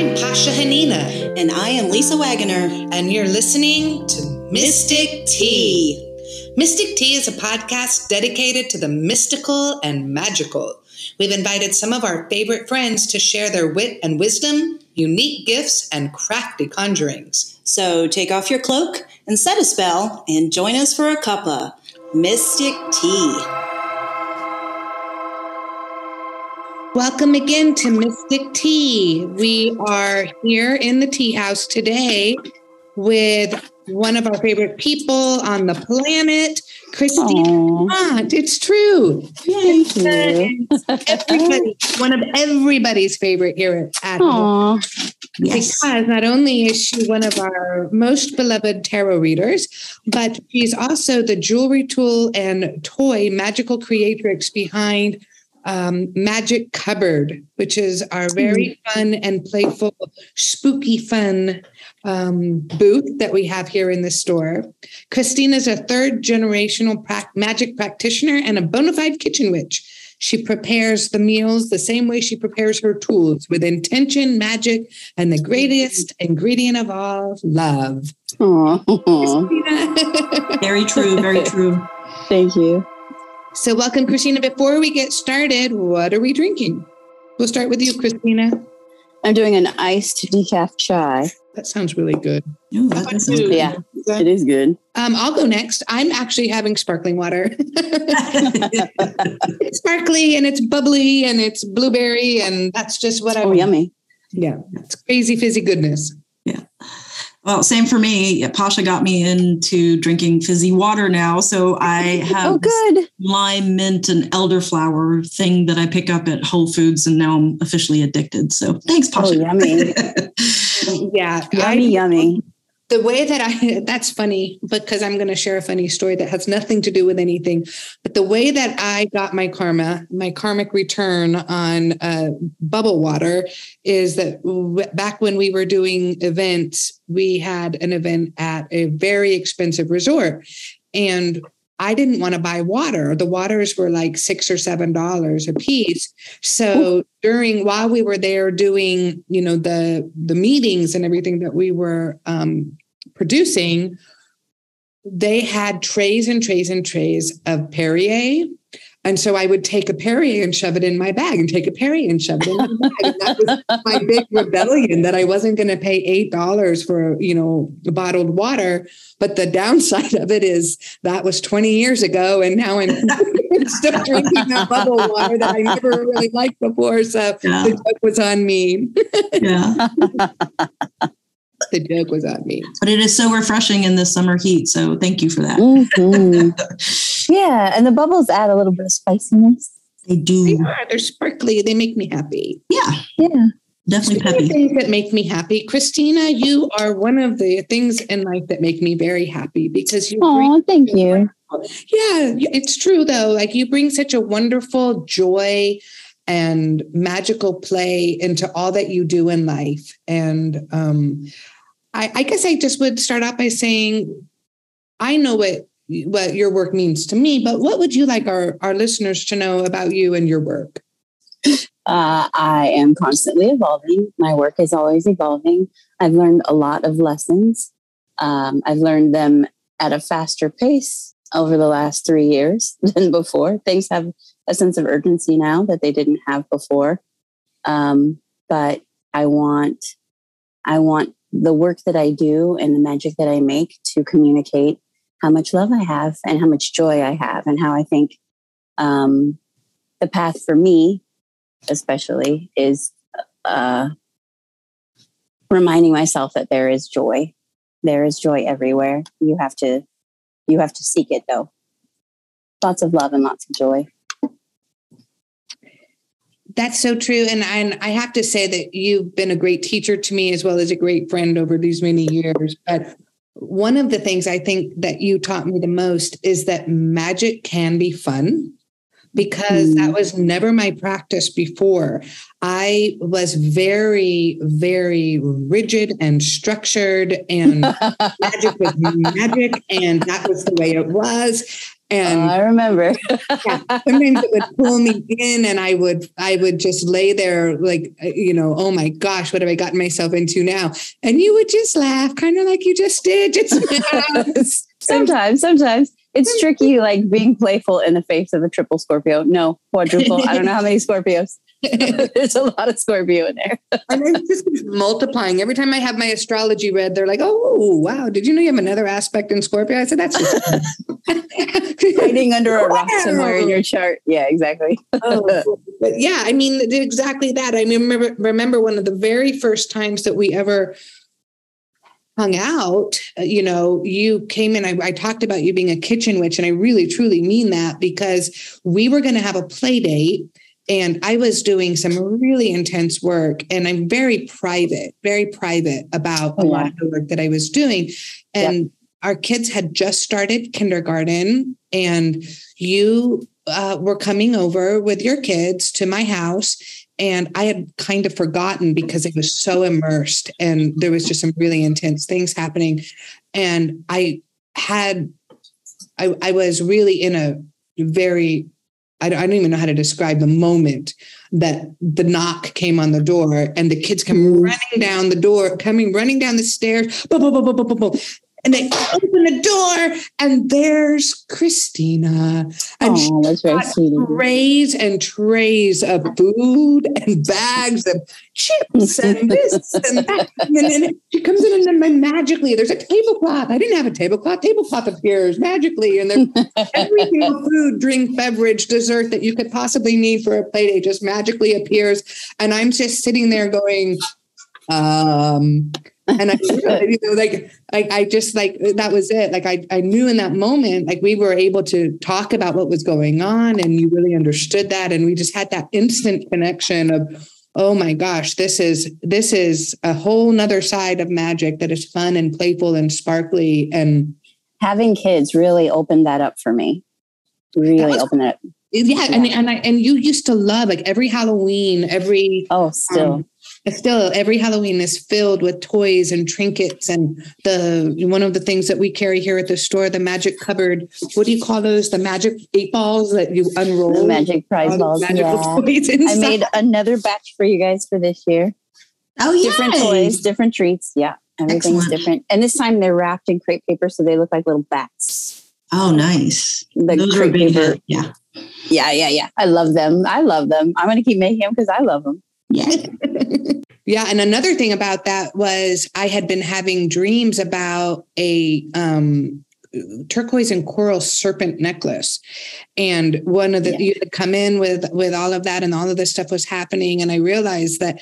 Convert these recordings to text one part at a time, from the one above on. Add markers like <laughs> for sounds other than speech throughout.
I'm Pascha Hanina. And I am Lisa Wagoner. And you're listening to Mystic Tea. Mystic Tea is a podcast dedicated to the mystical and magical. We've invited some of our favorite friends to share their wit and wisdom, unique gifts, and crafty conjurings. So take off your cloak and set a spell and join us for a cuppa Mystic Tea. Welcome again to Mystic Tea. We are here in the tea house today with one of our favorite people on the planet, Christine It's true. Thank you. Everybody, one of everybody's favorite here at Aww. Yes. Because not only is she one of our most beloved tarot readers, but she's also the jewelry tool and toy magical creatrix behind um, Magic Cupboard, which is our very mm. fun and playful, spooky fun um, booth that we have here in the store. Christina is a third generational pra- magic practitioner and a bona fide kitchen witch. She prepares the meals the same way she prepares her tools with intention, magic, and the greatest ingredient of all, love. <laughs> very true, very true. Thank you. So, welcome, Christina. Before we get started, what are we drinking? We'll start with you, Christina. I'm doing an iced decaf chai. That sounds really good. Ooh, that sounds good. Yeah, it is good. Um, I'll go next. I'm actually having sparkling water. <laughs> it's sparkly and it's bubbly and it's blueberry and that's just what I. Oh, want. yummy! Yeah, it's crazy fizzy goodness. Yeah. Well, same for me. Pascha got me into drinking fizzy water now. So I oh, have oh, good. lime, mint, and elderflower thing that I pick up at Whole Foods, and now I'm officially addicted. So thanks, oh, Pascha. Oh, yummy. <laughs> yeah. Yummy, I, yummy the way that I, <laughs> that's funny because I'm going to share a funny story that has nothing to do with anything. But the way that I got my karma, my karmic return on uh, bubble water is that w- back when we were doing events, we had an event at a very expensive resort. And I didn't want to buy water. The waters were like six or seven dollars a piece. So during while we were there doing, you know, the the meetings and everything that we were um, producing, they had trays and trays and trays of Perrier and so I would take a Perrier and shove it in my bag and take a Perrier and shove it in my bag. And that was my big rebellion that I wasn't going to pay $8 for, you know, bottled water. But the downside of it is that was 20 years ago. And now I'm <laughs> still drinking that bubble water that I never really liked before. So yeah. the joke was on me. yeah. <laughs> the joke was on me. But it is so refreshing in the summer heat. So thank you for that. Mm-hmm. <laughs> yeah. And the bubbles add a little bit of spiciness. They do. They are. They're sparkly. They make me happy. Yeah. Yeah. Definitely peppy. Things that make me happy. Christina, you are one of the things in life that make me very happy because you. Oh, thank you. Yeah, it's true though. Like you bring such a wonderful joy and magical play into all that you do in life. And um, I, I guess I just would start out by saying, I know what what your work means to me, but what would you like our, our listeners to know about you and your work? Uh, I am constantly evolving. My work is always evolving. I've learned a lot of lessons. Um, I've learned them at a faster pace over the last three years <laughs> than before. Things have a sense of urgency now that they didn't have before. Um, but I want, I want the work that I do and the magic that I make to communicate how much love I have and how much joy I have and how I think um, the path for me, especially, is uh, reminding myself that there is joy. There is joy everywhere. You have to, you have to seek it though. Lots of love and lots of joy. That's so true. And I, I have to say that you've been a great teacher to me as well as a great friend over these many years. But one of the things I think that you taught me the most is that magic can be fun because that mm-hmm. was never my practice before. I was very, very rigid and structured, and <laughs> magic was magic, and that was the way it was. And Oh, I remember. yeah, <laughs> sometimes it would pull me in and I would I would just lay there like uh, you know, oh my gosh, what have I gotten myself into now? And you would just laugh, kind of like you just did. <laughs> Just <laughs> sometimes, sometimes it's tricky, like being playful in the face of a triple Scorpio. No, quadruple. I don't know how many Scorpios. <laughs> There's a lot of Scorpio in there. <laughs> and it's just keeps multiplying. Every time I have my astrology read, they're like, "Oh, wow! Did you know you have another aspect in Scorpio?" I said, "That's just <laughs> Hiding under a rock somewhere in your chart. Yeah, exactly. oh, but yeah, I mean, exactly that. I remember remember one of the very first times that we ever hung out. uh, You know, you came in. I, I talked about you being a kitchen witch, and I really truly mean that because we were going to have a play date. And I was doing some really intense work, and I'm very private, very private about a Oh, lot yeah. of the work that I was doing. And our kids had just started kindergarten, and you uh, were coming over with your kids to my house. And I had kind of forgotten because I was so immersed and there was just some really intense things happening. And I had, I, I was really in a very, I don't, I don't even know how to describe the moment that the knock came on the door and the kids come running down the door, coming running down the stairs, boom, boom, boom, boom, boom, boom, boom. And they open the door and there's Christina. And she Oh, that's very sweet. trays and trays of food and bags of chips and this and that. <laughs> And then she comes in and then magically there's a tablecloth. I didn't have a tablecloth. Tablecloth appears magically. And there's every single food, drink, beverage, dessert that you could possibly need for a play date just magically appears. And I'm just sitting there going, um, and I, <laughs> you know, like, I, I just like that was it. Like I, I knew in that moment, like we were able to talk about what was going on, and you really understood that, and we just had that instant connection of, oh my gosh, this is this is a whole nother side of magic that is fun and playful and sparkly, and Having kids really opened that up for me. Really opened it up. yeah, and and I and you used to love like every Halloween, every Oh, still. Um, still every halloween is filled with toys and trinkets and the one of the things that we carry here at the store the magic cupboard what do you call those the magic eight balls that you unroll the magic prize um, balls. magical Yeah. I made another batch for you guys for this year. Oh, yeah. Different toys, different treats. Yeah. Everything's Excellent. different. And this time they're wrapped in crepe paper so they look like little bats. Oh, nice. The Those crepe paper. hit. Yeah. Yeah, yeah, yeah. I love them. I love them. I'm going to keep making them because I love them. Yeah. <laughs> yeah and another thing about that was i had been having dreams about a um turquoise and coral serpent necklace and one of the Yeah. you had come in with with all of that and all of this stuff was happening and i realized that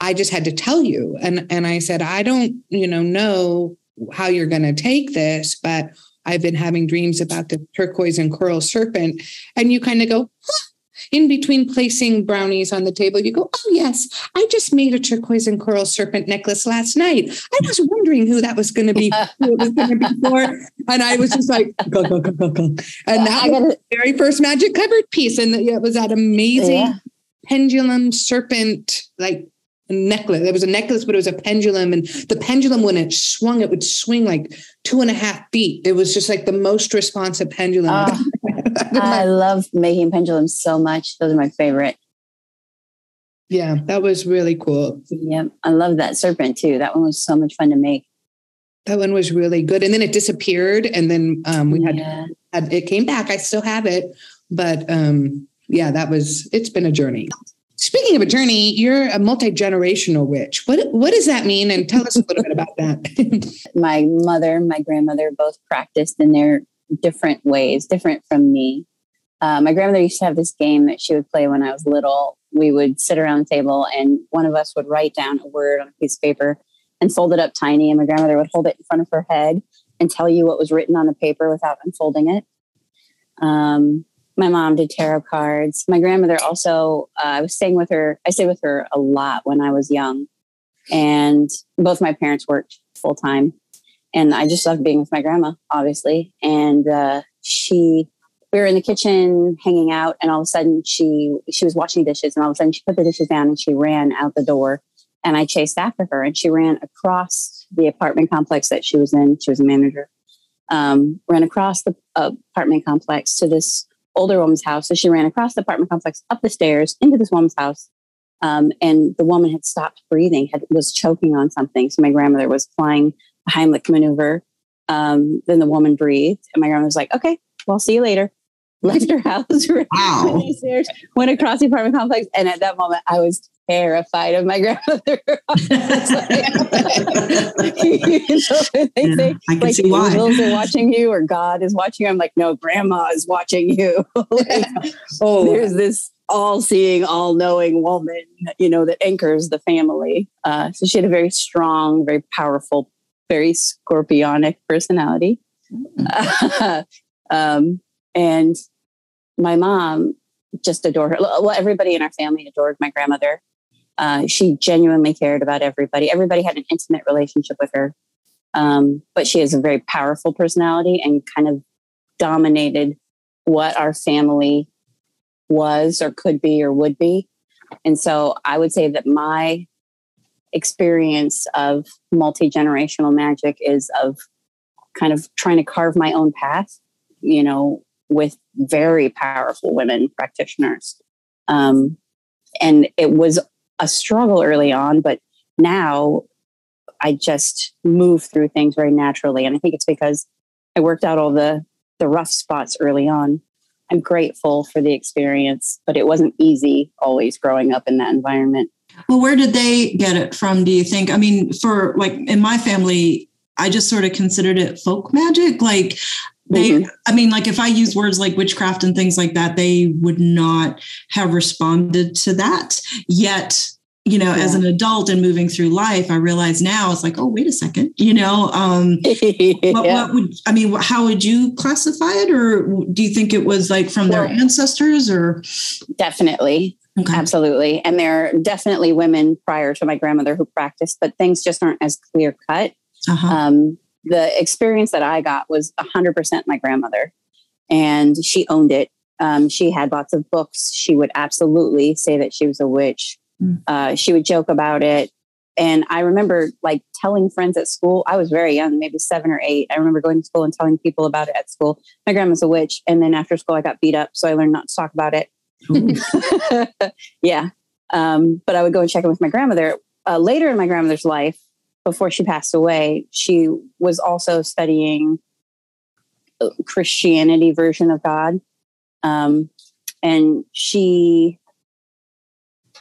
i just had to tell you and and i said i don't you know know how you're going to take this but i've been having dreams about the turquoise and coral serpent and you kind of go "Huh." In between placing brownies on the table you go oh yes i just made a turquoise and coral serpent necklace last night i was wondering who that was going to be who it was going to be for and i was just like go go go go go and that was the very first magic cupboard piece and it was that amazing yeah. pendulum serpent like necklace. There was a necklace, but it was a pendulum. And the pendulum, when it swung, it would swing like two and a half feet. It was just like the most responsive pendulum. Oh, <laughs> <laughs> I <laughs> love making pendulums so much. Those are my favorite. yeah, that was really cool. Yep. I love that serpent too. That one was so much fun to make. That one was really good. And then it disappeared. And then um, we had, Yeah. had it came back. I still have it. But um, yeah, that was it's been a journey. Speaking of a journey, you're a multi-generational witch. What what does that mean? And tell us a little bit about that. <laughs> my mother, my grandmother both practiced in their different ways, different from me. Uh, my grandmother used to have this game that she would play when I was little. We would sit around the table and one of us would write down a word on a piece of paper and fold it up tiny. And my grandmother would hold it in front of her head and tell you what was written on the paper without unfolding it. Um, my mom did tarot cards. My grandmother also, uh, I was staying with her, I stayed with her a lot when I was young. And both my parents worked full time and I just loved being with my grandma, obviously. And uh, she, we were in the kitchen hanging out, and all of a sudden she she was washing dishes, and all of a sudden she put the dishes down and she ran out the door, and I chased after her, and she ran across the apartment complex that she was in. She was a manager, um, ran across the apartment complex to this older woman's house. So she ran across the apartment complex, up the stairs, into this woman's house. Um, and the woman had stopped breathing, had was choking on something. So my grandmother was applying a Heimlich maneuver. Um, then the woman breathed, and my grandmother was like, "Okay, well, see you later." <laughs> Left her house, wow. <laughs> stairs, went across the apartment complex, and at that moment, I was terrified of my <laughs> grandmother. you know, they Yeah, say I can like see why. angels are watching you or God is watching you. I'm like, no, grandma is watching you. Like, Oh, there's this all-seeing, all-knowing woman, you know, that anchors the family. Uh, so she had a very strong, very powerful, very scorpionic personality. <laughs> um, and my mom just adored her. Well, everybody in our family adored my grandmother. Uh, she genuinely cared about everybody. Everybody had an intimate relationship with her. Um, but she has a very powerful personality and kind of dominated what our family was or could be or would be. And so I would say that my experience of multi generational magic is of kind of trying to carve my own path, you know, with very powerful women practitioners. Um, and it was a struggle early on, but now I just move through things very naturally. And I think it's because I worked out all the the rough spots early on. I'm grateful for the experience, but it wasn't easy always growing up in that environment. Well, where did they get it from, do you think? I mean, for like in my family, I just sort of considered it folk magic. Like they, Mhm. I mean, like if I use words like witchcraft and things like that, they would not have responded to that. Yet, you know, as an adult and moving through life, I realize now it's like, oh, wait a second, you know, um, <laughs> what, Yeah. what would I mean? How would you classify it, or do you think it was like from their ancestors, or Definitely. Okay. Absolutely. And there are definitely women prior to my grandmother who practiced, but things just aren't as clear cut. Uh-huh. Um, the experience that I got was 100% my grandmother, and she owned it. Um, she had lots of books. She would absolutely say that she was a witch. Mm. Uh, she would joke about it. And I remember like telling friends at school, I was very young, maybe seven or eight. I remember going to school and telling people about it at school. My grandma's a witch. And then after school, I got beat up. So I learned not to talk about it. <laughs> yeah. Um, but I would go and check in with my grandmother. Uh, later in my grandmother's life, before she passed away, she was also studying Christianity version of God. Um, and she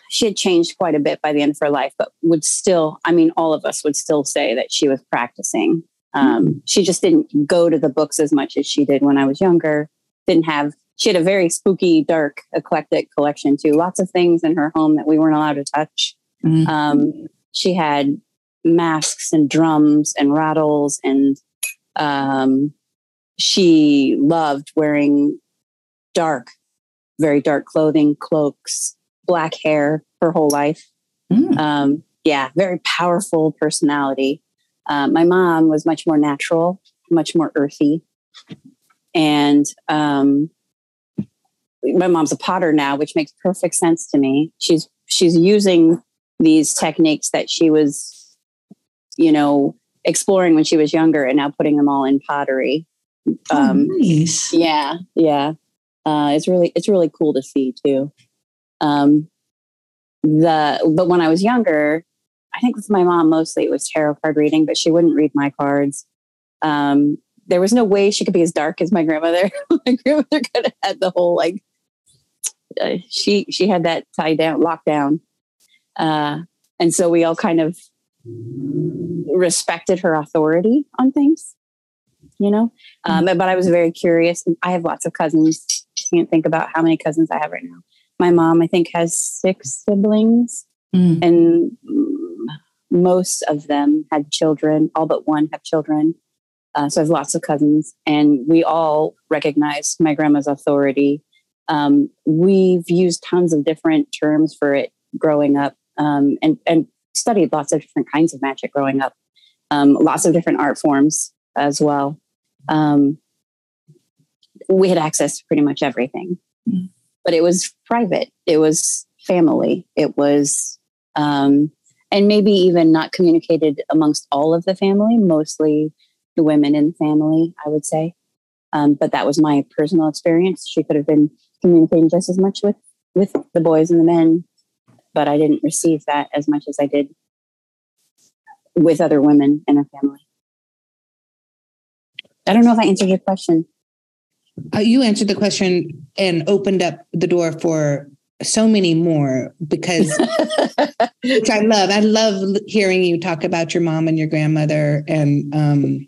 she had changed quite a bit by the end of her life, but would still, I mean, all of us would still say that she was practicing. Um, she just didn't go to the books as much as she did when I was younger. Didn't have, she had a very spooky, dark, eclectic collection too. Lots of things in her home that we weren't allowed to touch. Mhm. Um, she had masks and drums and rattles, and um, she loved wearing dark, very dark clothing, cloaks, black hair her whole life. Mm. Um, yeah, very powerful personality. Um, my mom was much more natural, much more earthy. And um, my mom's a potter now, which makes perfect sense to me. She's she's using these techniques that she was, you know, exploring when she was younger, and now putting them all in pottery. Um, oh, nice. yeah, yeah. Uh, it's really it's really cool to see too. Um, the but when I was younger, I think with my mom mostly it was tarot card reading, but she wouldn't read my cards. Um, there was no way she could be as dark as my grandmother. <laughs> my grandmother could have had the whole like uh, she she had that tied down, locked down, uh, and so we all kind of respected her authority on things. You know, um, but I was very curious. I have lots of cousins. Can't think about how many cousins I have right now. My mom, I think, has six siblings, Mm. and most of them had children. All but one have children. Uh, so I have lots of cousins, and we all recognize my grandma's authority. Um, we've used tons of different terms for it growing up, um, and and studied lots of different kinds of magic growing up. Um, lots of different art forms as well. Um, we had access to pretty much everything, Mm. but it was private. It was family. It was, um, and maybe even not communicated amongst all of the family. Mostly the women in the family, I would say. Um, but that was my personal experience. She could have been communicating just as much with with the boys and the men, but I didn't receive that as much as I did with other women in her family. I don't know if I answered your question. Uh, you answered the question and opened up the door for so many more because <laughs> which I love. I love hearing you talk about your mom and your grandmother and um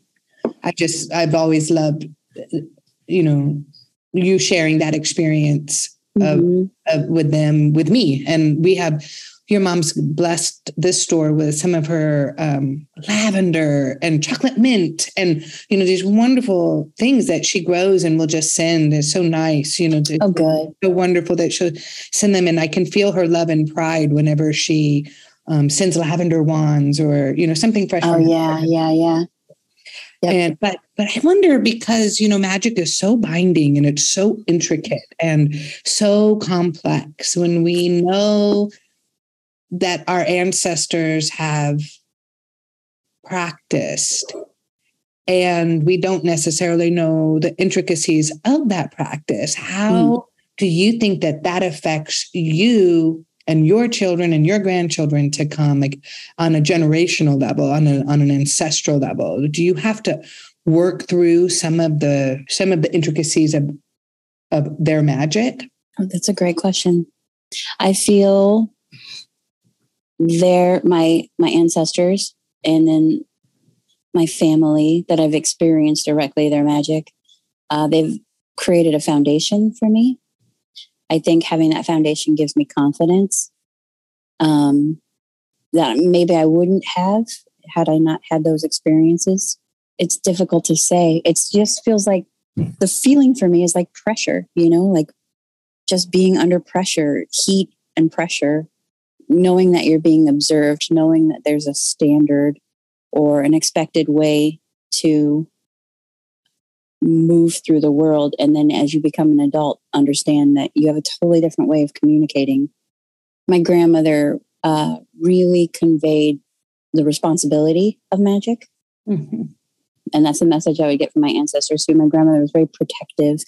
I just I've always loved you know you sharing that experience mm-hmm. of, of, with them with me. And we have your mom's blessed this store with some of her um, lavender and chocolate mint and you know these wonderful things that she grows and will just send. It's so nice you know oh good. so wonderful that she'll send them. And i can feel her love and pride whenever she um, sends lavender wands or you know something fresh oh yeah yeah yeah Yep. And but but I wonder because you know magic is so binding and it's so intricate and so complex when we know that our ancestors have practiced and we don't necessarily know the intricacies of that practice how mm. do you think that that affects you and your children and your grandchildren to come like on a generational level on, a, on an ancestral level do you have to work through some of the some of the intricacies of of their magic oh, that's a great question i feel their my my ancestors and then my family that I've experienced directly their magic. Uh, they've created a foundation for me. I think having that foundation gives me confidence um, that maybe I wouldn't have had I not had those experiences. It's difficult to say. It just feels like the feeling for me is like pressure, you know, like just being under pressure, heat and pressure knowing that you're being observed, knowing that there's a standard or an expected way to move through the world. And then as you become an adult, understand that you have a totally different way of communicating. My grandmother uh, really conveyed the responsibility of magic. Mm-hmm. And that's the message I would get from my ancestors too. My grandmother was very protective,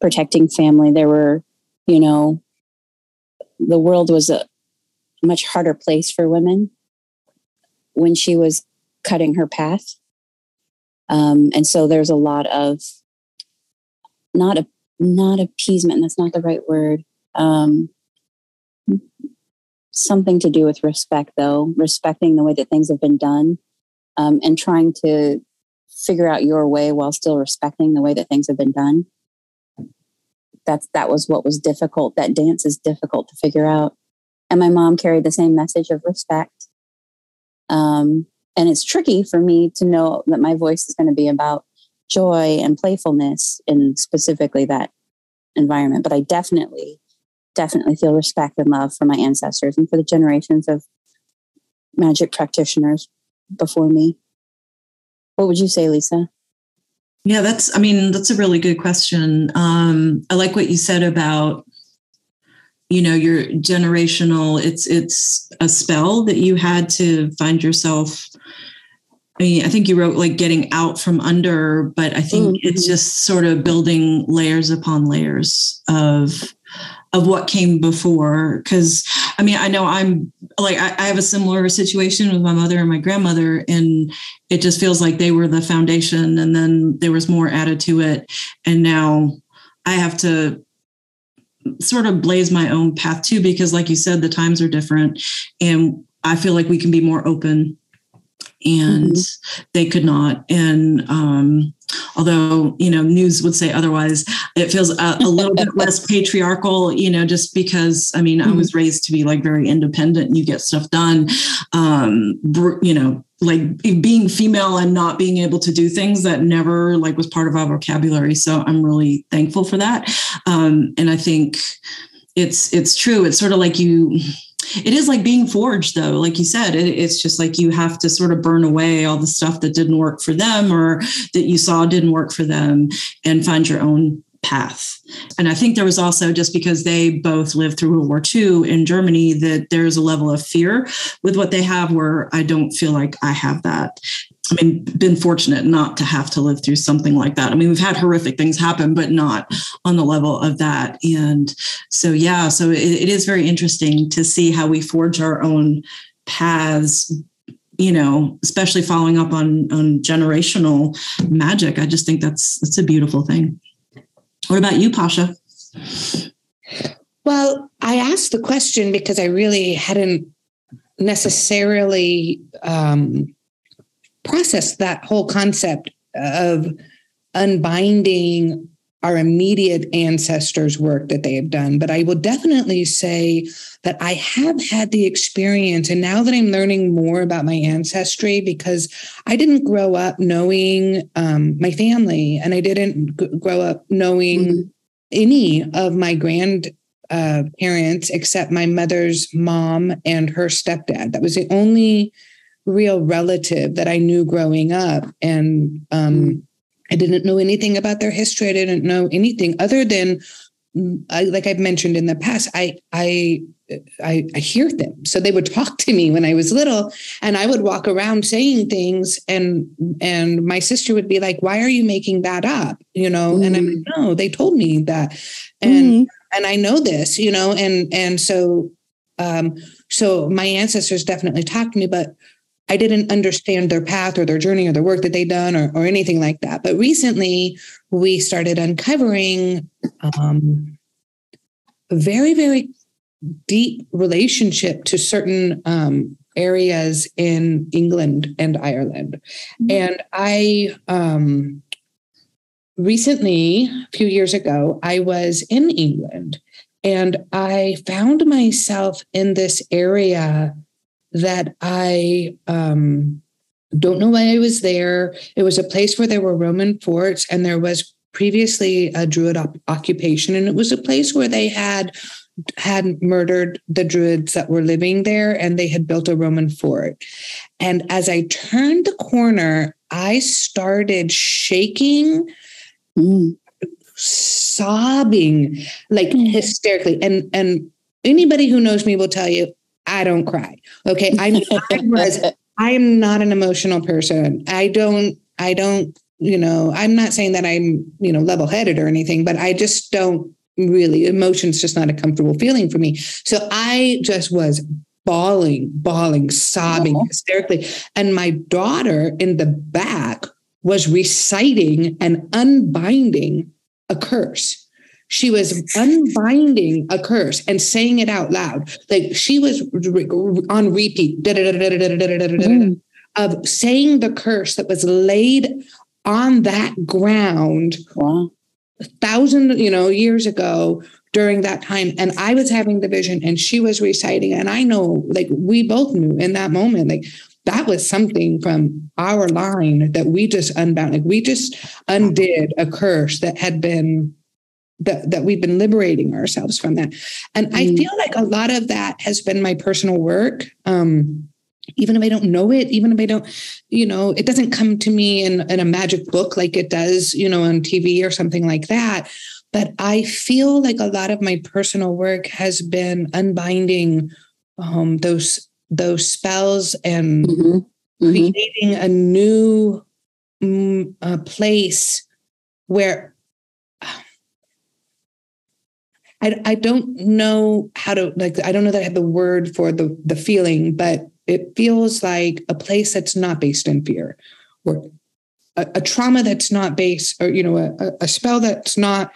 protecting family. There were, you know, the world was a, much harder place for women when she was cutting her path. Um, and so there's a lot of not a not appeasement. That's not the right word. Um, something to do with respect, though, respecting the way that things have been done, um, and trying to figure out your way while still respecting the way that things have been done. That's that was what was difficult. That dance is difficult to figure out. And my mom carried the same message of respect. Um, and it's tricky for me to know that my voice is going to be about joy and playfulness in specifically that environment. But I definitely, definitely feel respect and love for my ancestors and for the generations of magic practitioners before me. What would you say, Lisa? Yeah, that's, I mean, that's a really good question. Um, I like what you said about you know your generational it's it's a spell that you had to find yourself I mean, I think you wrote like getting out from under, but I think mm-hmm. it's just sort of building layers upon layers of of what came before. Cause I mean, I know I'm like I, I have a similar situation with my mother and my grandmother, and it just feels like they were the foundation and then there was more added to it. And now I have to sort of blaze my own path too, because like you said, the times are different. And I feel like we can be more open and mm-hmm. they could not. And um, although you know news would say otherwise, it feels a, a little bit less <laughs> patriarchal. You know, just because I mean mm-hmm. I was raised to be like very independent. You get stuff done. Um, you know, like being female and not being able to do things that never like was part of our vocabulary. So I'm really thankful for that. Um, and I think it's it's true. It's sort of like you it is like being forged though like you said it, it's just like you have to sort of burn away all the stuff that didn't work for them or that you saw didn't work for them and find your own path. And I think there was also just because they both lived through World War II in Germany that there's a level of fear with what they have where I don't feel like I have that. I mean, been fortunate not to have to live through something like that. I mean, we've had horrific things happen, but not on the level of that. And so, yeah, so it, it is very interesting to see how we forge our own paths you know especially following up on on generational magic i just think that's that's a beautiful thing what about you pascha? Well i asked the question because i really hadn't necessarily um, processed that whole concept of unbinding our immediate ancestors' work that they have done. But I will definitely say that I have had the experience. And now that I'm learning more about my ancestry, because I didn't grow up knowing um, my family and I didn't g- grow up knowing mm-hmm. any of my grand uh, parents except my mother's mom and her stepdad. That was the only real relative that I knew growing up. And um, mm-hmm. I didn't know anything about their history. I didn't know anything other than, mm, I, like I've mentioned in the past, I, I, I, I hear them. So they would <laughs> talk to me when I was little, and I would walk around saying things, and and my sister would be like, "Why are you making that up?" You know, mm. and I'm like, mm. "No, they told me that," and mm. and I know this, you know, and and so um, so my ancestors definitely talked to me, but I didn't understand their path or their journey or the work that they'd done or, or anything like that. But recently, we started uncovering um, a very, very deep relationship to certain um, areas in England and Ireland. Mm-hmm. And I um, recently, a few years ago, I was in England and I found myself in this area that I um, don't know why I was there. It was a place where there were Roman forts and there was previously a Druid op- occupation, and it was a place where they had had murdered the druids that were living there and they had built a roman fort and as i turned the corner i started shaking mm. sobbing like mm. hysterically and and anybody who knows me will tell you I don't cry. Okay. I, <laughs> I was, I am not an emotional person. I don't, I don't, you know, I'm not saying that I'm, you know, level headed or anything, but I just don't really, emotion's just not a comfortable feeling for me. So I just was bawling, bawling, sobbing uh-huh. hysterically. And my daughter in the back was reciting and unbinding a curse she was unbinding a curse and saying it out loud. Like she was on repeat mm. of saying the curse that was laid on that ground wow. a thousand, you know, years ago during that time. And I was having the vision and she was reciting. And I know, like, we both knew in that moment, like, that was something from our line that we just unbound. Like, we just undid a curse that had been that, that we've been liberating ourselves from that. And mm. I feel like a lot of that has been my personal work. Um, even if I don't know it, even if I don't, you know, it doesn't come to me in, in a magic book like it does, you know, on TV or something like that. But I feel like a lot of my personal work has been unbinding um, those those spells and mm-hmm. Mm-hmm. creating a new mm, place where I, I don't know how to like I don't know that I have the word for the the feeling, but it feels like a place that's not based in fear or a, a trauma that's not based or you know a, a spell that's not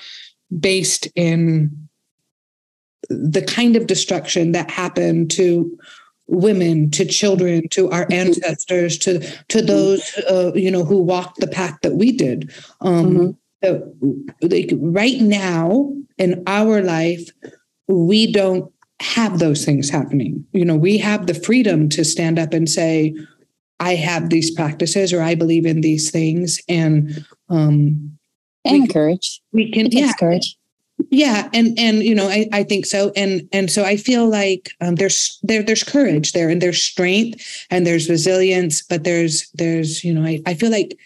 based in the kind of destruction that happened to women to children to our ancestors to to those uh, you know who walked the path that we did um mm-hmm. So, like right now in our life, we don't have those things happening. You know, we have the freedom to stand up and say, I have these practices or I believe in these things. And um and we, courage. We can yeah, courage. Yeah, and and you know, I, I think so. And and so I feel like um, there's there there's courage there and there's strength and there's resilience, but there's there's, you know, I, I feel like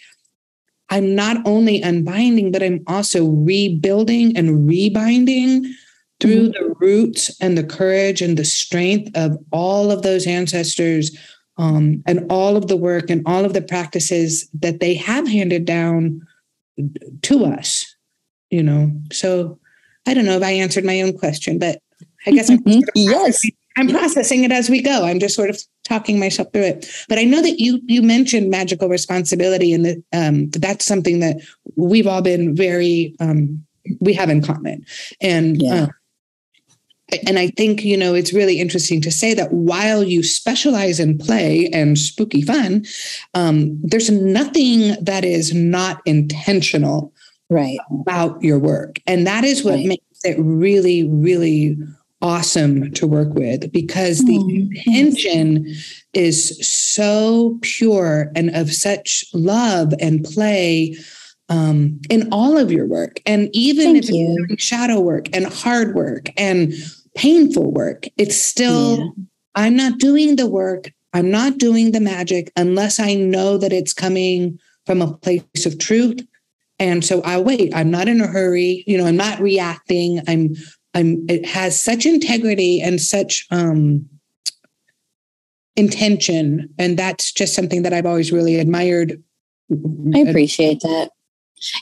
I'm not only unbinding, but I'm also rebuilding and rebinding through mm-hmm. the roots and the courage and the strength of all of those ancestors um, and all of the work and all of the practices that they have handed down to us, you know. So I don't know if I answered my own question, but I guess I'm yes. I'm processing it as we go. I'm just sort of talking myself through it. But I know that you you mentioned magical responsibility, and that um, that's something that we've all been very um, we have in common. And yeah. uh, and I think, you know, it's really interesting to say that while you specialize in play and spooky fun, um, there's nothing that is not intentional right. about your work. And that is what right. makes it really, really awesome to work with because the mm. intention is so pure and of such love and play um, in all of your work. And even Thank if you. it's shadow work and hard work and painful work. It's still, yeah. I'm not doing the work, I'm not doing the magic unless I know that it's coming from a place of truth. And so I wait. I'm not in a hurry. You know, I'm not reacting. I'm, I'm, it has such integrity and such, um, intention. And that's just something that I've always really admired. I appreciate that.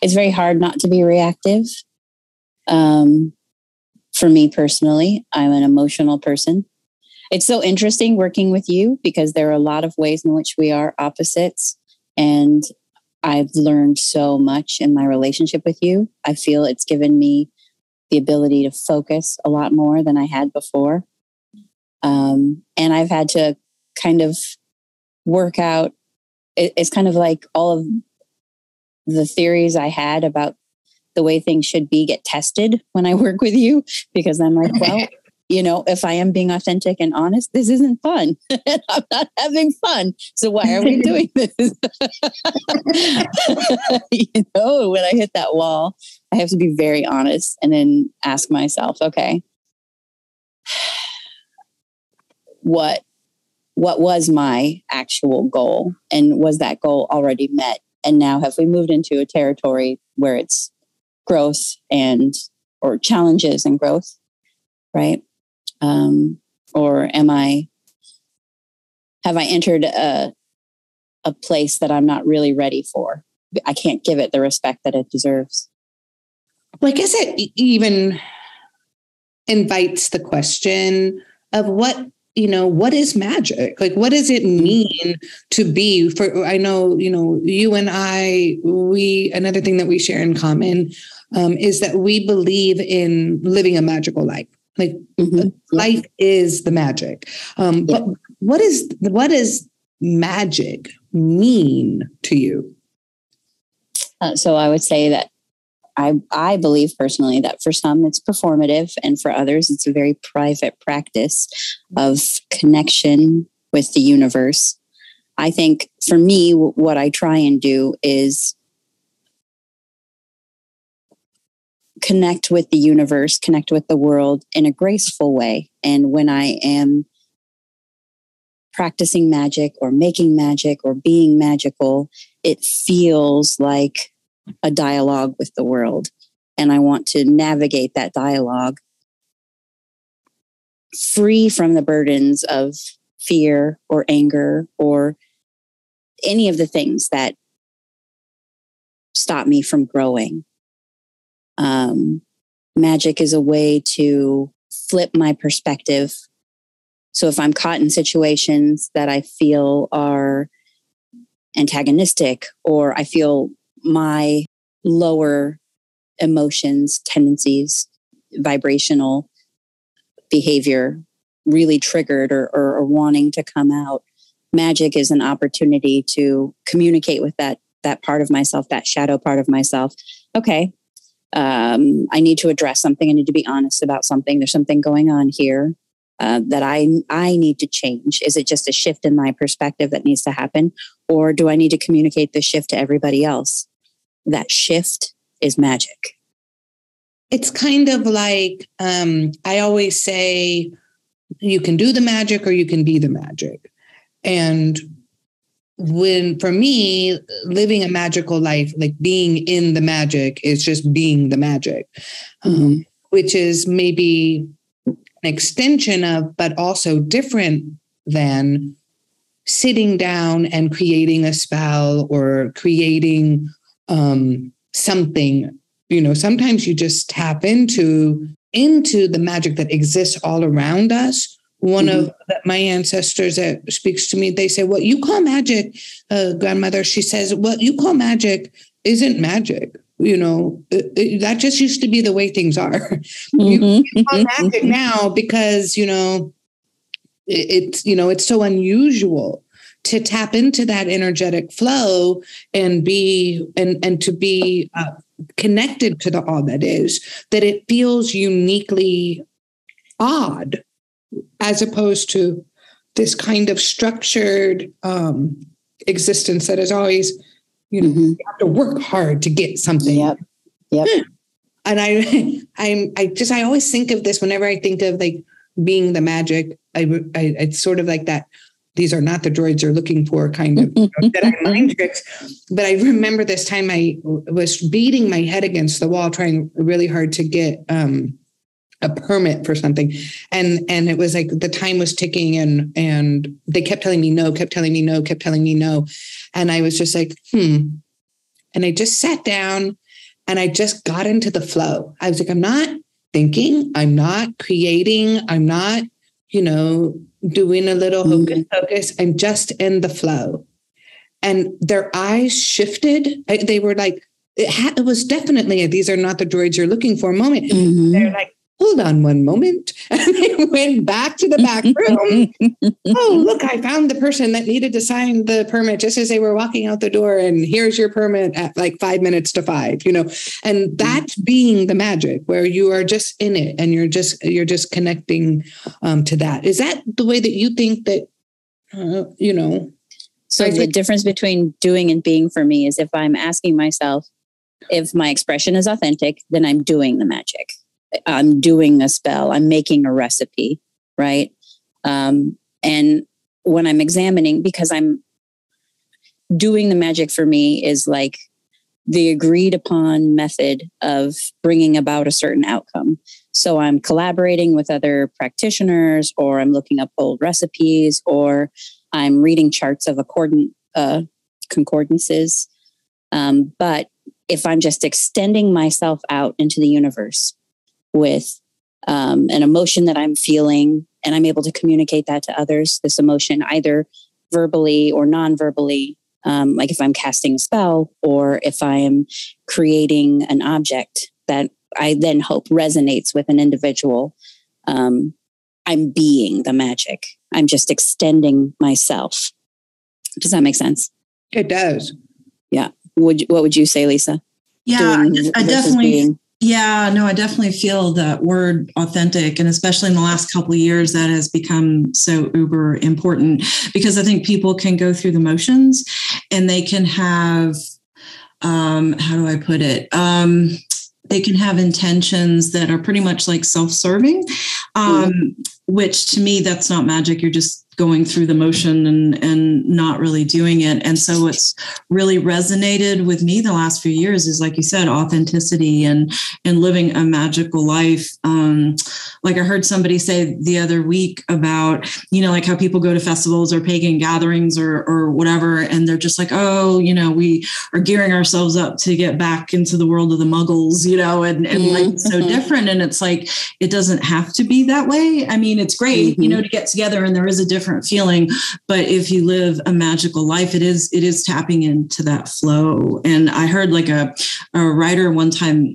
It's very hard not to be reactive. Um, for me personally, I'm an emotional person. It's so interesting working with you because there are a lot of ways in which we are opposites. And I've learned so much in my relationship with you. I feel it's given me the ability to focus a lot more than I had before. Um, and I've had to kind of work out, it's kind of like all of the theories I had about the way things should be get tested when I <laughs> work with you because I'm like, well, you know, if I am being authentic and honest, this isn't fun. <laughs> I'm not having fun. So why are we <laughs> doing this? <laughs> you know, when I hit that wall, I have to be very honest and then ask myself, okay, <sighs> what what was my actual goal and was that goal already met and now have we moved into a territory where it's growth and or challenges and growth right um, or am i have i entered a a place that i'm not really ready for? I can't give it the respect that it deserves. Like, is it even invites the question of what you know what is magic? Like what does it mean to be for i know you know you and i we another thing that we share in common um, is that we believe in living a magical life like mm-hmm. life is the magic um, yeah. but what is what does magic mean to you uh, so i would say that I, I believe personally that for some it's performative and for others it's a very private practice of connection with the universe. I think for me, what I try and do is connect with the universe, connect with the world in a graceful way. And when I am practicing magic or making magic or being magical, it feels like a dialogue with the world. And I want to navigate that dialogue free from the burdens of fear or anger or any of the things that stop me from growing. Um, magic is a way to flip my perspective. So if I'm caught in situations that I feel are antagonistic or I feel my lower emotions, tendencies, vibrational behavior really triggered or, or, or, wanting to come out. Magic is an opportunity to communicate with that that part of myself, that shadow part of myself. Okay, um, I need to address something. I need to be honest about something. There's something going on here uh, that I I need to change. Is it just a shift in my perspective that needs to happen, or do I need to communicate the shift to everybody else? that shift is magic. It's kind of like um, I always say you can do the magic or you can be the magic. And when for me living a magical life like being in the magic is just being the magic Mm-hmm. um, which is maybe an extension of but also different than sitting down and creating a spell or creating um, something you know sometimes you just tap into into the magic that exists all around us one of the, my ancestors that speaks to me they say what you call magic uh, grandmother she says what you call magic isn't magic you know it- it- that just used to be the way things are. <laughs> You, Mhm. you call magic now because you know it, it's you know it's so unusual to tap into that energetic flow and be and and to be uh, connected to the all that is that it feels uniquely odd as opposed to this kind of structured um, existence that is always you know Mhm. you have to work hard to get something Yep. Yep. and I, <laughs> I'm, I just, I always think of this whenever I think of like being the magic. I, I it's sort of like that. These are not the droids you're looking for, kind of you know, that I mind tricks. But I remember this time I was beating my head against the wall, trying really hard to get um, a permit for something, and and it was like the time was ticking, and and they kept telling me no, kept telling me no, kept telling me no, and I was just like, hmm. And I just sat down and I just got into the flow. I was like, I'm not thinking, I'm not creating, I'm not, you know, doing a little hocus pocus. I'm just in the flow. And their eyes shifted. I- They were like, it, ha- it was definitely a, these are not the droids you're looking for moment. Mhm. They're like, hold on one moment. <laughs> And they went back to the back room <laughs> oh, look, I found the person that needed to sign the permit just as they were walking out the door. And here's your permit at like five minutes to five, you know, and that being the magic where you are just in it and you're just, you're just connecting um, to that. Is that the way that you think that, uh, you know, So I the think- difference between doing and being for me is if I'm asking myself if my expression is authentic, then I'm doing the magic. I'm doing a spell. I'm making a recipe, right? Um, and when I'm examining, because I'm doing the magic for me is like the agreed upon method of bringing about a certain outcome. So I'm collaborating with other practitioners, or I'm looking up old recipes, or I'm reading charts of accordant uh, concordances. Um, but if I'm just extending myself out into the universe with um, an emotion that I'm feeling, and I'm able to communicate that to others, this emotion either verbally or non-verbally, um, like if I'm casting a spell or if I am creating an object that I then hope resonates with an individual. Um, I'm being the magic. I'm just extending myself. Does that make sense? it does. Yeah. Would what would you say, Lisa? Yeah, Doing I versus definitely being. Yeah, no, I definitely feel that word authentic. And especially in the last couple of years, that has become so uber important because I think people can go through the motions and they can have, um, how do I put it? Um, they can have intentions that are pretty much like self serving, um, which to me, that's not magic. You're just going through the motion and, and not really doing it. And so it's really resonated with me the last few years is like you said, authenticity and and living a magical life. Um, like I heard somebody say the other week about, you know, like how people go to festivals or pagan gatherings or or whatever, and they're just like, oh, you know, we are gearing ourselves up to get back into the world of the muggles, you know, and, and like it's so Mhm. different. And it's like it doesn't have to be that way. I mean, it's great, you know, to get together and there is a different feeling, but if you live a magical life, it is it is tapping into that flow. And I heard like a, a writer one time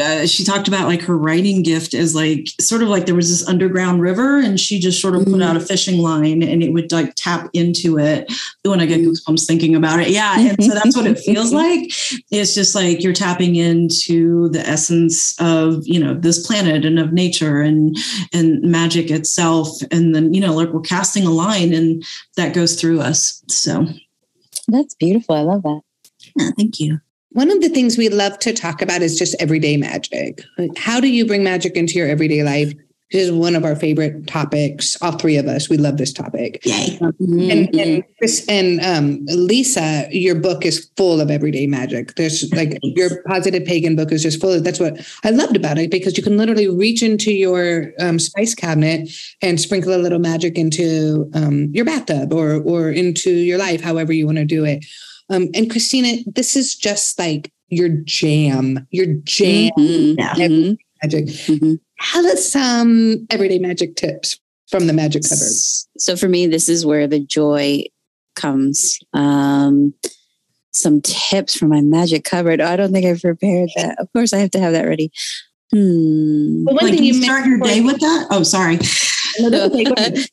uh, she talked about like her writing gift as like sort of like there was this underground river and she just sort of put Mhm. out a fishing line and it would like tap into it when i get Mhm. goosebumps thinking about it yeah and so that's what it feels <laughs> like it's just like you're tapping into the essence of you know this planet and of nature and and magic itself and then you know like we're casting a line and that goes through us so That's beautiful. I love that. yeah, thank you One of the things we love to talk about is just everyday magic. How do you bring magic into your everyday life? this is one of our favorite topics. All three of us, we love this topic. Yay. Mm-hmm. And, and Chris and um, Lisa, your book is full of everyday magic. There's like your positive pagan book is just full of. That's what I loved about it because you can literally reach into your um, spice cabinet and sprinkle a little magic into um, your bathtub or or into your life, however you want to do it. Um, and Christina, this is just like your jam, your jam Mhm. Yeah. Mhm. magic. Mhm. Tell us some everyday magic tips from the magic cupboard. So for me, this is where the joy comes. Um, some tips from my magic cupboard. I don't think I've prepared that. Of course, I have to have that ready. Hmm. But one Like thing you you start your day with that? Oh, sorry. <laughs> mentioned- No, <laughs>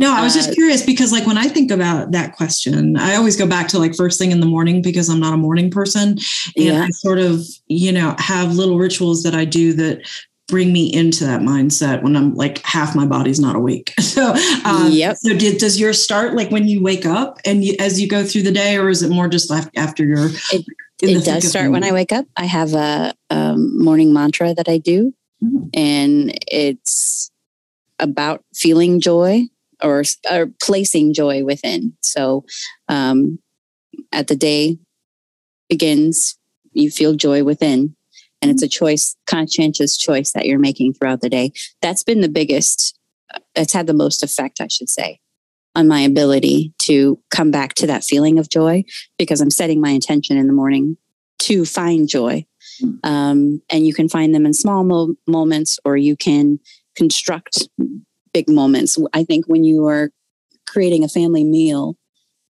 I was just Uh, curious because, like, when I think about that question, I always go back to like first thing in the morning because I'm not a morning person. And Yeah. I sort of, you know, have little rituals that I do that bring me into that mindset when I'm like half my body's not awake. <laughs> So, um, Yep. So, did, does your start like when you wake up and you, as you go through the day, or is it more just af- after you're? It- it does start when? I wake up. I have a um, morning mantra that I do, Mhm. and it's about feeling joy or, or placing joy within. So, um, at the day begins, you feel joy within, and it's a choice, conscientious choice that you're making throughout the day. That's been the biggest. It's had the most effect, I should say, on my ability to come back to that feeling of joy because I'm setting my intention in the morning to find joy. Um, and you can find them in small mo- moments or you can construct big moments. I think when you are creating a family meal,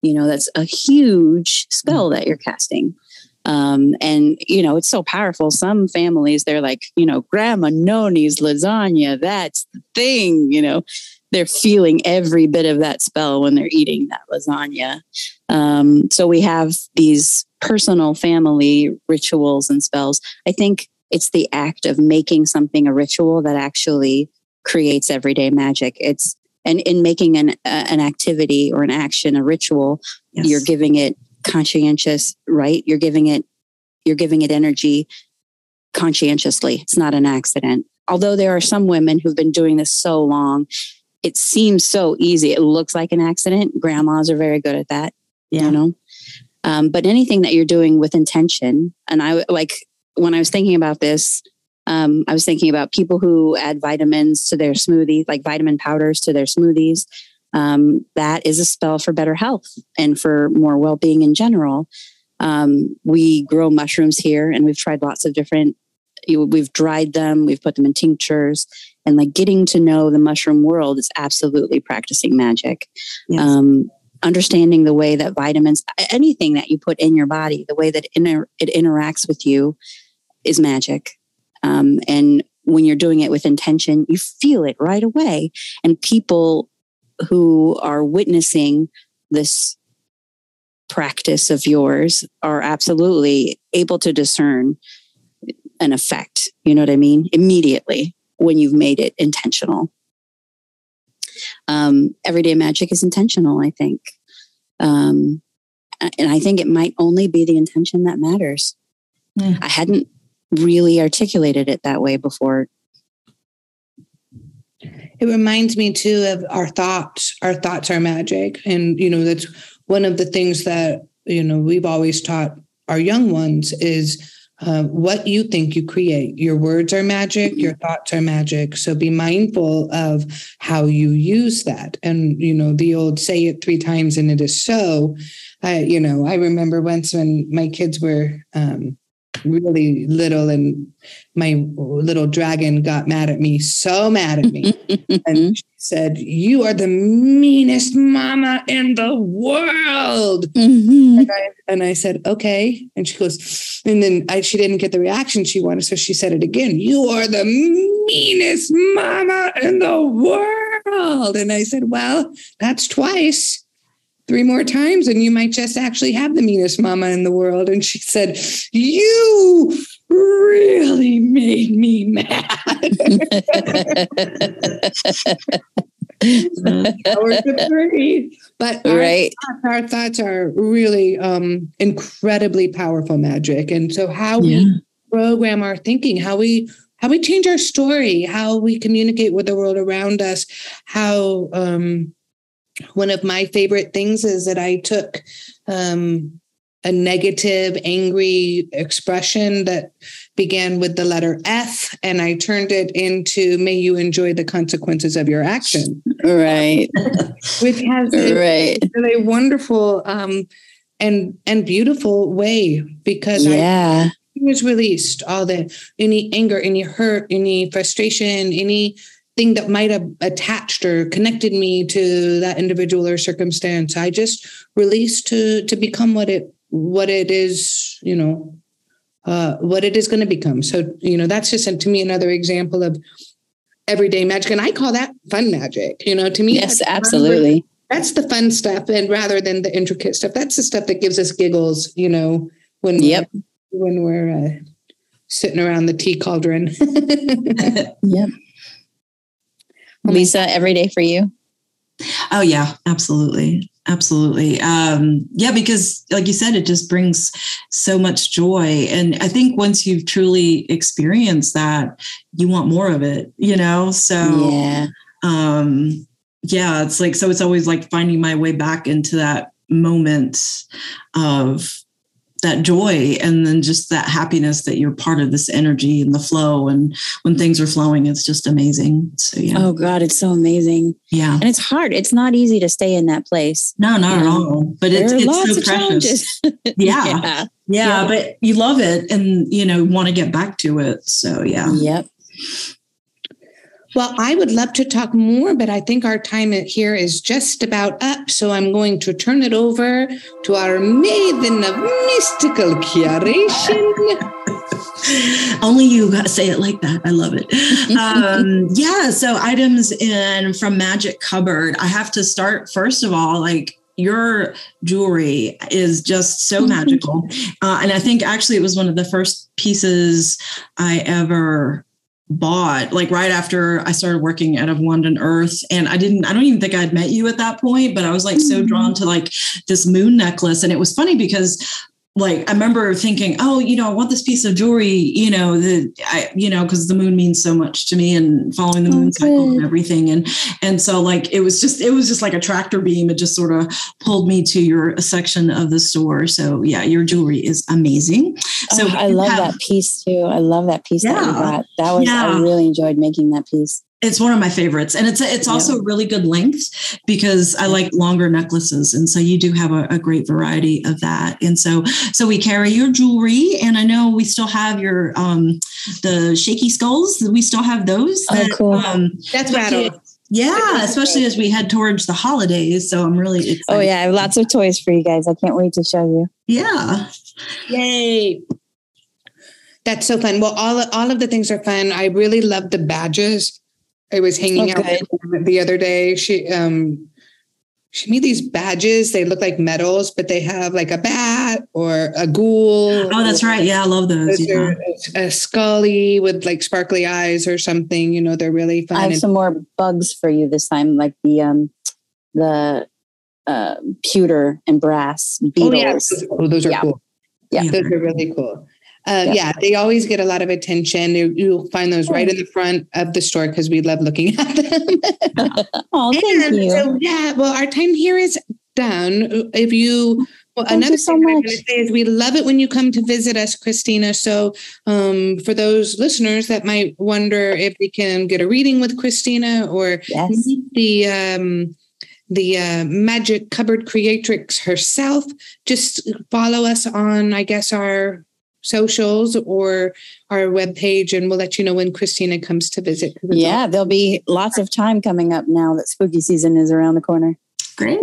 you know, that's a huge spell that you're casting. Um, and, you know, it's so powerful. Some families, they're like, you know, Grandma Noni's lasagna, that's the thing, you know, they're feeling every bit of that spell when they're eating that lasagna. Um, so we have these personal family rituals and spells. I think it's the act of making something a ritual that actually creates everyday magic. It's and in making an uh, an activity or an action a ritual, Yes. you're giving it conscientious, right? You're giving it you're giving it energy conscientiously. It's not an accident. Although there are some women who've been doing this so long, it seems so easy. It looks like an accident. Grandmas are very good at that Yeah. you know um, but anything that you're doing with intention and i like when i was thinking about this um, i was thinking about people who add vitamins to their smoothies like vitamin powders to their smoothies um, that is a spell for better health and for more well-being in general um, we grow mushrooms here and we've tried lots of different we've dried them we've put them in tinctures and like getting to know the mushroom world is absolutely practicing magic Yes. um, understanding the way that vitamins, anything that you put in your body, the way that inter- it interacts with you is magic. Um, and when you're doing it with intention, you feel it right away. And people who are witnessing this practice of yours are absolutely able to discern an effect. You know what I mean? Immediately when you've made it intentional um, everyday magic is intentional i think um, and i think it might only be the intention that matters i hadn't really articulated it that way before It reminds me too of our thoughts. Our thoughts are magic. And, you know, that's one of the things that, you know, we've always taught our young ones is uh, what you think you create. Your words are magic, your thoughts are magic. So be mindful of how you use that. And, you know, the old say it three times and it is so. I, you know, I remember once when my kids were um, really little and my little dragon got mad at me, so mad at me. <laughs> and she said, You are the meanest mama in the world. Mhm. And I, and I said, Okay. And she goes, And then I, she didn't get the reaction she wanted. So she said it again You are the meanest mama in the world. And I said, Well, that's twice. Three more times, and you might just actually have the meanest mama in the world. And she said, You really made me mad. Hours to three. But our right thoughts, our thoughts are really um, incredibly powerful magic. And so how Yeah. we program our thinking, how we how we change our story, how we communicate with the world around us, how um, one of my favorite things is that I took um, a negative, angry expression that began with the letter F, and I turned it into "May you enjoy the consequences of your action." Right. <laughs> Which has a, right. a wonderful um, and and beautiful way because yeah. I was released all the any anger, any hurt, any frustration, any thing that might have attached or connected me to that individual or circumstance. I just released to to become what it what it is, you know, uh, what it is going to become. So, you know, that's just to me another example of everyday magic. And I call that fun magic, you know, to me. Yes, absolutely. That's the fun stuff. And rather than the intricate stuff, that's the stuff that gives us giggles, you know, when, yep. when we're uh, sitting around the tea cauldron. <laughs> <laughs> yep. Lisa, every day for you? Oh yeah, absolutely. Absolutely. Um, yeah, because like you said, it just brings so much joy. And I think once you've truly experienced that, you want more of it, you know? So yeah. um yeah, it's like so it's always like finding my way back into that moment of that joy and then just that happiness that you're part of this energy and the flow. And when things are flowing it's just amazing. So yeah. Oh god it's so amazing. Yeah. And it's hard. It's not easy to stay in that place. No not at all. But it's, it's so precious. <laughs> yeah. yeah. yeah yeah. but you love it and you know want to get back to it. So yeah. Yep well, I would love to talk more, but I think our time here is just about up. So I'm going to turn it over to our maiden of mystical curation. <laughs> Only you say it like that. I love it. <laughs> um, yeah. So items in from Magic Cupboard. I have to start first of all, like your jewelry is just so magical. Uh, and I think actually it was one of the first pieces I ever bought like right after I started working out of Wand Earth. And I didn't, I don't even think I'd met you at that point, but I was like mm-hmm. so drawn to like this moon necklace. And it was funny because like I remember thinking, oh, you know, I want this piece of jewelry, you know, the I, you know, because the moon means so much to me and following the oh, moon okay. cycle and everything. And and so like it was just it was just like a tractor beam. It just sort of pulled me to your section of the store. So yeah, your jewelry is amazing. So oh, I love have, that piece too. I love that piece yeah, that you got. That was yeah. I really enjoyed making that piece it's one of my favorites and it's it's also yeah. really good length because i like longer necklaces and so you do have a, a, great variety of that and so so we carry your jewelry and i know we still have your um the shaky skulls we still have those oh, that, cool. um that's rattle yeah, especially as we head towards the holidays. So I'm really excited. Oh yeah, I have lots of toys for you guys. I can't wait to show you. Yeah. Yay. That's so fun. Well, all all of the things are fun. I really love the badges. I was hanging oh, out the other day. She um she made these badges. They look like medals, but they have like a bat or a ghoul. Oh, that's right. Yeah, I love those. Yeah. A, a scully with like sparkly eyes or something. You know, they're really fun. I have and, some more bugs for you this time, like the um the uh pewter and brass beetles. Oh, yeah. those, oh, those are yeah. cool. Yeah. Those are really cool. Uh, yeah. yeah. they always get a lot of attention. You, will find those right in the front of the store because we love looking <laughs> at them. <laughs> oh, thank and you. So, yeah, well, our time here is done. If you, well, thank another so thing much. Going to say is we love it when you come to visit us, Christina. So, um, for those listeners that might wonder if we can get a reading with Christina or yes. meet the um, the uh, magic cupboard creatrix herself, just follow us on, I guess, our socials or our webpage and we'll let you know when Christina comes to visit. Yeah, there'll be lots of time coming up now that spooky season is around the corner. Great.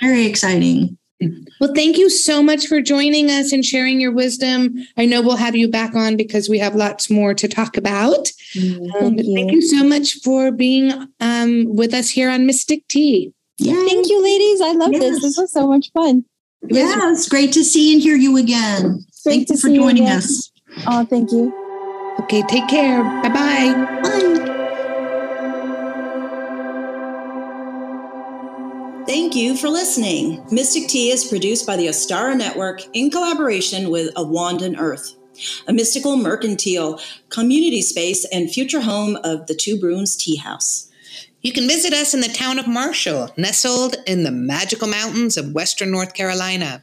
Very exciting. Well, thank you so much for joining us and sharing your wisdom. I know we'll have you back on because we have lots more to talk about. Mm, thank, um, you. thank, you. so much for being um, with us here on Mystic Tea. Yeah. Thank you, ladies. I love yes. this. This was so much fun. Yeah, it's great to see and hear you again. Great Thank you for joining you us. Oh, thank you. Okay, take care. Bye-bye. Bye. Thank you for listening. Mystic Tea is produced by the Ostara Network in collaboration with Of Wand and Earth. a mystical mercantile community space and future home of the Two Brooms Tea House. You can visit us in the town of Marshall, nestled in the magical mountains of western North Carolina,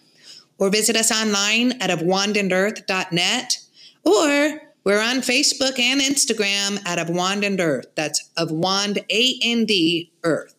or visit us online at ofwandandearth.net, or we're on Facebook and Instagram at Of Wand and Earth. That's Of Wand A N D Earth.